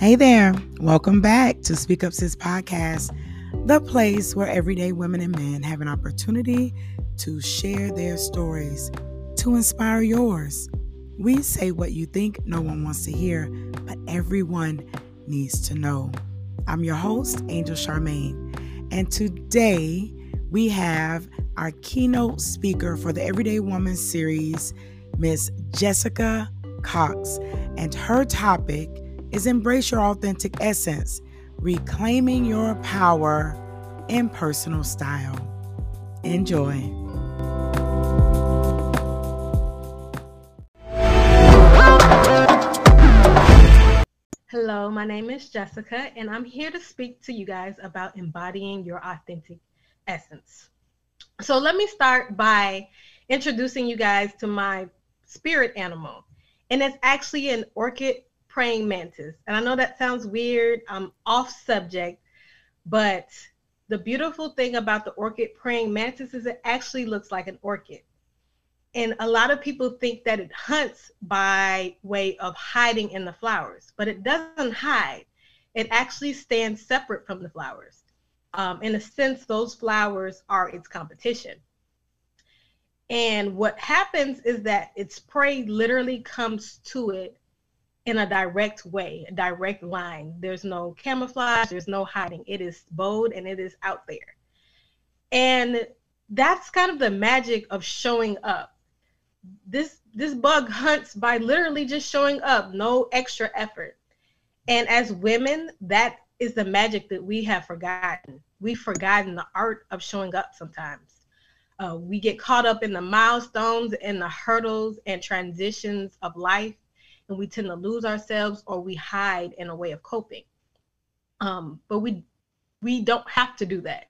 Hey there, welcome back to Speak Up Sis podcast, the place where everyday women and men have an opportunity to share their stories, to inspire yours. We say what you think no one wants to hear, but everyone needs to know. I'm your host, Angel Charmaine, and today we have our keynote speaker for the Everyday Woman series, Miss Jessika Cox, and her topic is Embrace Your Authentic Essence, Reclaiming Your Power in Personal Style. Enjoy. Hello, my name is Jessika, and I'm here to speak to you guys about embodying your authentic essence. So, let me start by introducing you guys to my spirit animal, and it's actually an orchid praying mantis. And I know that sounds weird, I'm off subject, but the beautiful thing about the orchid praying mantis is it actually looks like an orchid. And a lot of people think that it hunts by way of hiding in the flowers, but it doesn't hide. It actually stands separate from the flowers. Um, in a sense, those flowers are its competition. And what happens is that its prey literally comes to it in a direct way, a direct line. There's no camouflage, there's no hiding. It is bold and it is out there. And that's kind of the magic of showing up. This this bug hunts by literally just showing up, no extra effort. And as women, that is the magic that we have forgotten. We've forgotten the art of showing up sometimes. Uh, we get caught up in the milestones and the hurdles and transitions of life and we tend to lose ourselves or we hide in a way of coping. Um, but we we don't have to do that.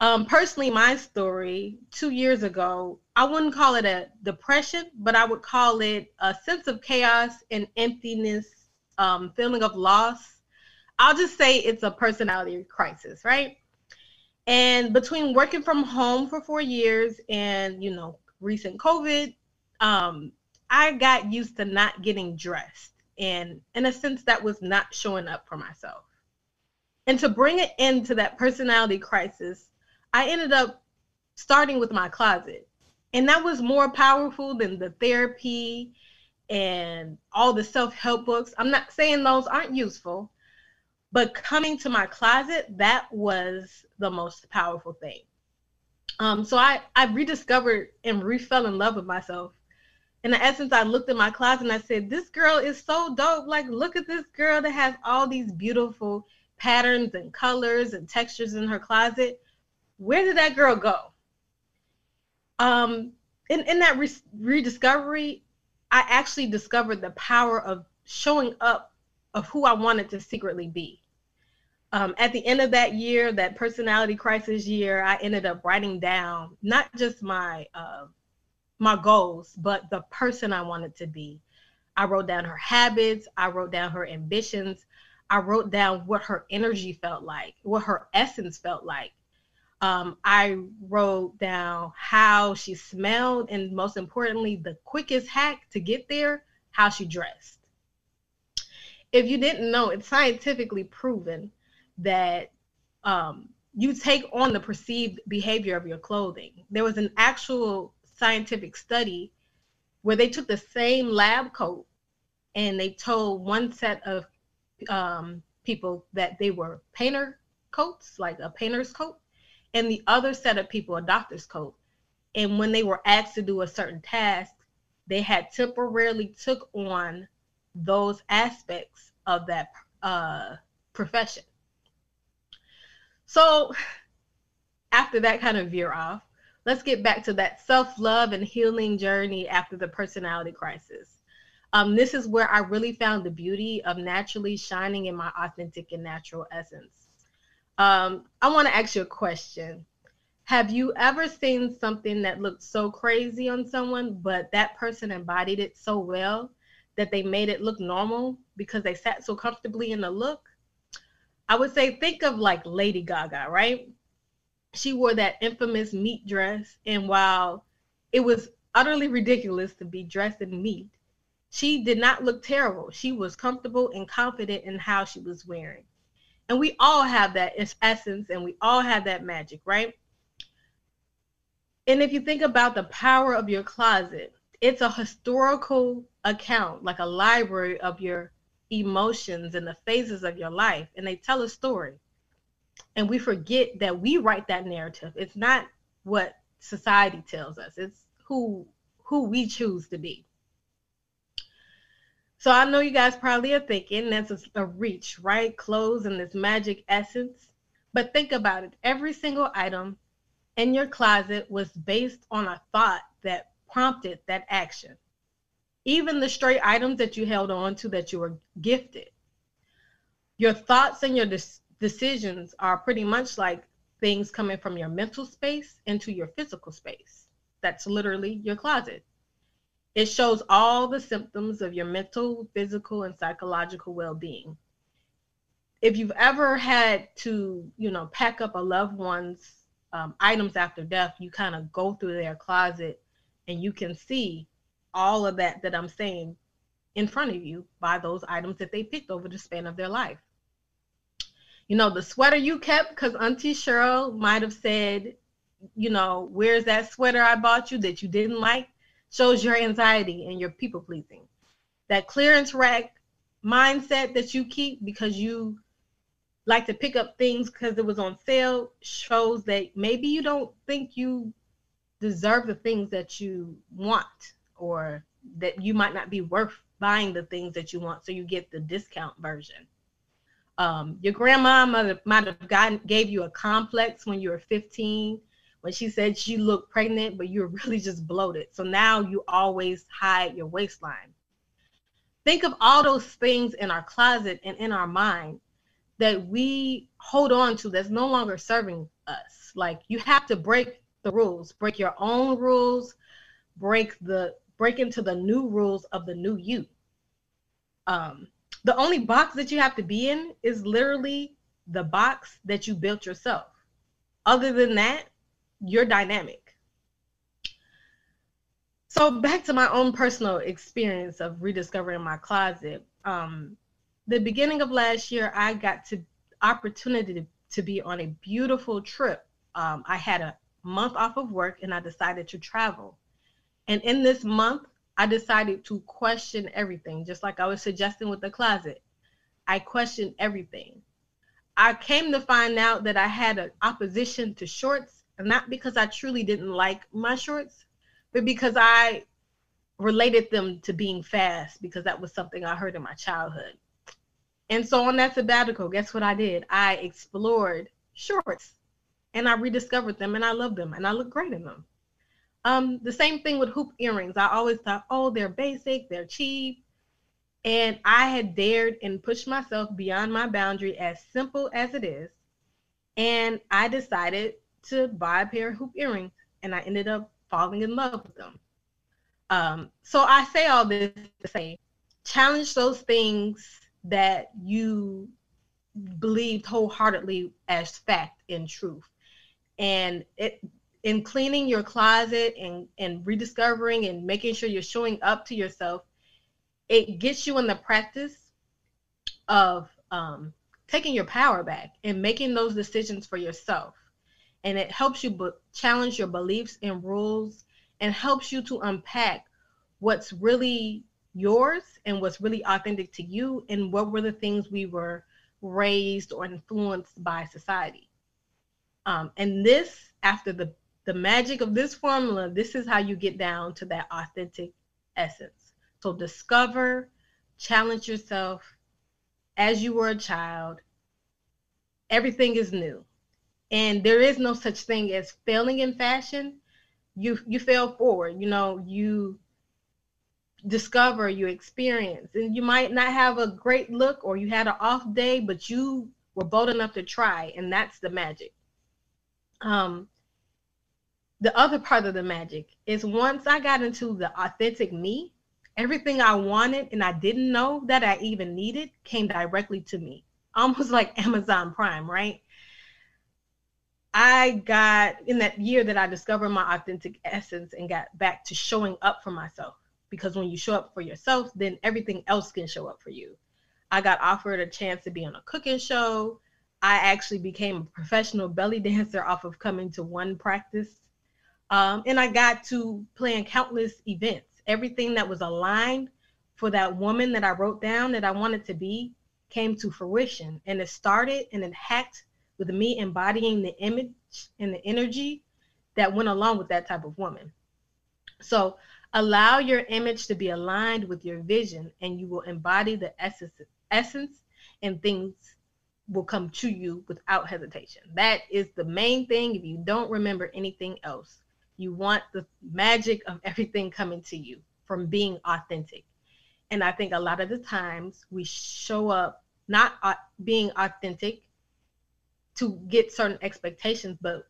Um, personally, my story two years ago, I wouldn't call it a depression, but I would call it a sense of chaos and emptiness, um, feeling of loss. I'll just say it's a personality crisis, right? And between working from home for four years and you know recent COVID, um, I got used to not getting dressed. And in a sense, that was not showing up for myself. And to bring it into that personality crisis, I ended up starting with my closet. And that was more powerful than the therapy and all the self help books. I'm not saying those aren't useful, but coming to my closet, that was the most powerful thing. Um, so I, I rediscovered and refell in love with myself in the essence, I looked at my closet and I said, This girl is so dope. Like, look at this girl that has all these beautiful patterns and colors and textures in her closet. Where did that girl go? Um, in, in that re- rediscovery, I actually discovered the power of showing up of who I wanted to secretly be. Um, at the end of that year, that personality crisis year, I ended up writing down not just my uh, my goals, but the person I wanted to be. I wrote down her habits, I wrote down her ambitions, I wrote down what her energy felt like, what her essence felt like. Um, I wrote down how she smelled, and most importantly, the quickest hack to get there, how she dressed. If you didn't know, it's scientifically proven that um, you take on the perceived behavior of your clothing. There was an actual scientific study where they took the same lab coat and they told one set of um, people that they were painter coats, like a painter's coat, and the other set of people a doctor's coat. And when they were asked to do a certain task, they had temporarily took on those aspects of that uh, profession. So after that kind of veer off, let's get back to that self love and healing journey after the personality crisis. Um, this is where I really found the beauty of naturally shining in my authentic and natural essence. Um, I want to ask you a question. Have you ever seen something that looked so crazy on someone, but that person embodied it so well that they made it look normal because they sat so comfortably in the look? I would say, think of like Lady Gaga, right? She wore that infamous meat dress. And while it was utterly ridiculous to be dressed in meat, She did not look terrible. She was comfortable and confident in how she was wearing. And we all have that essence and we all have that magic, right? And if you think about the power of your closet, it's a historical account, like a library of your emotions and the phases of your life. And they tell a story. And we forget that we write that narrative. It's not what society tells us. It's who who we choose to be. So I know you guys probably are thinking that's a, a reach, right? Clothes and this magic essence. But think about it. Every single item in your closet was based on a thought that prompted that action. Even the stray items that you held on to that you were gifted. Your thoughts and your de- decisions are pretty much like things coming from your mental space into your physical space. That's literally your closet. It shows all the symptoms of your mental, physical, and psychological well being. If you've ever had to, you know, pack up a loved one's um, items after death, you kind of go through their closet and you can see all of that that I'm saying in front of you by those items that they picked over the span of their life. You know, the sweater you kept because Auntie Cheryl might have said, you know, where's that sweater I bought you that you didn't like? shows your anxiety and your people pleasing. That clearance rack mindset that you keep because you like to pick up things because it was on sale shows that maybe you don't think you deserve the things that you want or that you might not be worth buying the things that you want so you get the discount version um, your grandma might have, gotten gave you a complex when you were 15 when she said she looked pregnant, but you're really just bloated. So now you always hide your waistline. Think of all those things in our closet and in our mind that we hold on to that's no longer serving us. Like you have to break the rules, break your own rules, break the break into the new rules of the new you. Um, the only box that you have to be in is literally the box that you built yourself. Other than that, you're dynamic. So back to my own personal experience of rediscovering my closet. Um, the beginning of last year, I got to opportunity to, to be on a beautiful trip. Um, I had a month off of work and I decided to travel. And in this month, I decided to question everything, just like I was suggesting with the closet. I questioned everything. I came to find out that I had an opposition to shorts not because I truly didn't like my shorts, but because I related them to being fast because that was something I heard in my childhood. And so on that sabbatical, guess what I did? I explored shorts and I rediscovered them and I love them and I look great in them. Um, the same thing with hoop earrings. I always thought, oh, they're basic, they're cheap. And I had dared and pushed myself beyond my boundary, as simple as it is. And I decided to buy a pair of hoop earrings, and I ended up falling in love with them. Um, so I say all this to say, challenge those things that you believed wholeheartedly as fact and truth, and it in cleaning your closet and and rediscovering and making sure you're showing up to yourself, it gets you in the practice of um, taking your power back and making those decisions for yourself. And it helps you b- challenge your beliefs and rules and helps you to unpack what's really yours and what's really authentic to you and what were the things we were raised or influenced by society. Um, and this after the the magic of this formula this is how you get down to that authentic essence. So discover challenge yourself. As you were a child everything is new. And there is no such thing as failing in fashion. You you fail forward you know you discover you experience. And you might not have a great look or you had an off day but you were bold enough to try and that's the magic. Um the other part of the magic is once i got into the authentic me everything i wanted and i didn't know that i even needed came directly to me almost like amazon prime right I got in that year that I discovered my authentic essence and got back to showing up for myself because when you show up for yourself, then everything else can show up for you. I got offered a chance to be on a cooking show. I actually became a professional belly dancer off of coming to one practice. Um, and I got to plan countless events. Everything that was aligned for that woman that I wrote down that I wanted to be came to fruition. And it started and it hacked with me embodying the image and the energy that went along with that type of woman. So allow your image to be aligned with your vision and you will embody the essence essence and things will come to you without hesitation. That is the main thing. If you don't remember anything else, you want the magic of everything coming to you from being authentic. And I think a lot of the times we show up not being authentic to get certain expectations, but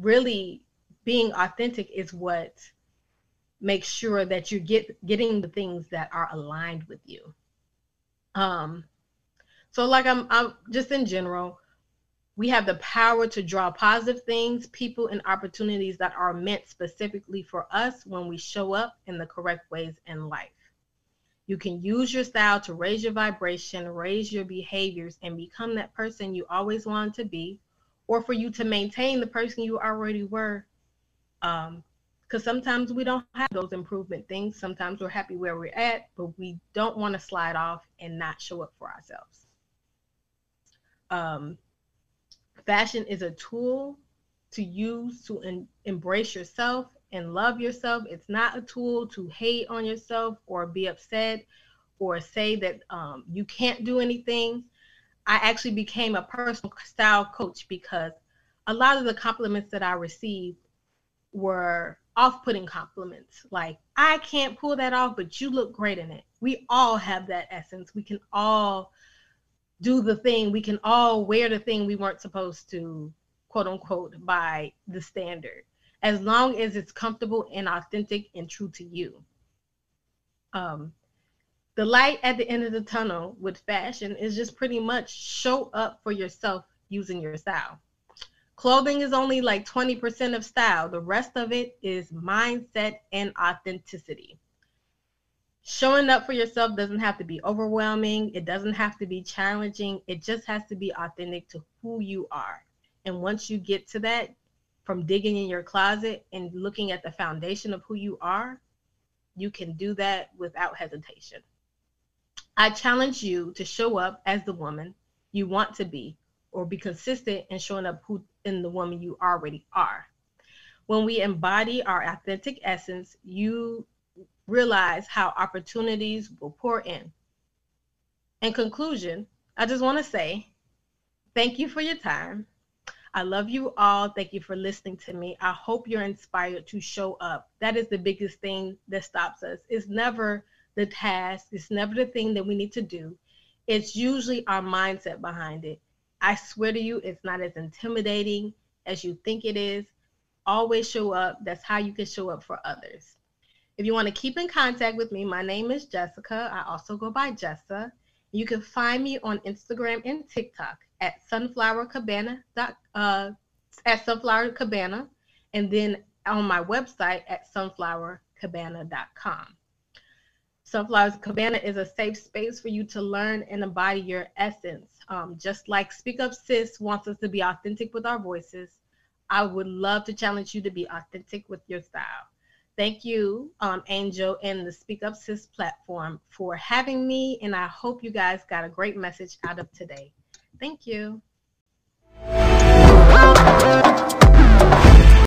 really being authentic is what makes sure that you get getting the things that are aligned with you. Um, so like I'm, I'm just in general, we have the power to draw positive things, people, and opportunities that are meant specifically for us when we show up in the correct ways in life. You can use your style to raise your vibration, raise your behaviors, and become that person you always wanted to be, or for you to maintain the person you already were. Because um, sometimes we don't have those improvement things. Sometimes we're happy where we're at, but we don't want to slide off and not show up for ourselves. Um, fashion is a tool to use to en- embrace yourself and love yourself. It's not a tool to hate on yourself or be upset or say that um, you can't do anything. I actually became a personal style coach because a lot of the compliments that I received were off putting compliments. Like, I can't pull that off, but you look great in it. We all have that essence. We can all do the thing. We can all wear the thing we weren't supposed to, quote unquote, by the standard as long as it's comfortable and authentic and true to you. Um, the light at the end of the tunnel with fashion is just pretty much show up for yourself using your style. Clothing is only like 20% of style. The rest of it is mindset and authenticity. Showing up for yourself doesn't have to be overwhelming. It doesn't have to be challenging. It just has to be authentic to who you are. And once you get to that, from digging in your closet and looking at the foundation of who you are, you can do that without hesitation. I challenge you to show up as the woman you want to be or be consistent in showing up who in the woman you already are. When we embody our authentic essence, you realize how opportunities will pour in. In conclusion, I just want to say thank you for your time. I love you all. Thank you for listening to me. I hope you're inspired to show up. That is the biggest thing that stops us. It's never the task, it's never the thing that we need to do. It's usually our mindset behind it. I swear to you, it's not as intimidating as you think it is. Always show up. That's how you can show up for others. If you want to keep in contact with me, my name is Jessika. I also go by Jessa. You can find me on Instagram and TikTok at Sunflower Cabana. Uh, at Sunflower Cabana, and then on my website at sunflowercabana.com. Sunflower Cabana is a safe space for you to learn and embody your essence. Um, just like Speak Up Sis wants us to be authentic with our voices, I would love to challenge you to be authentic with your style. Thank you, um, Angel, and the Speak Up Sis platform for having me. And I hope you guys got a great message out of today. Thank you.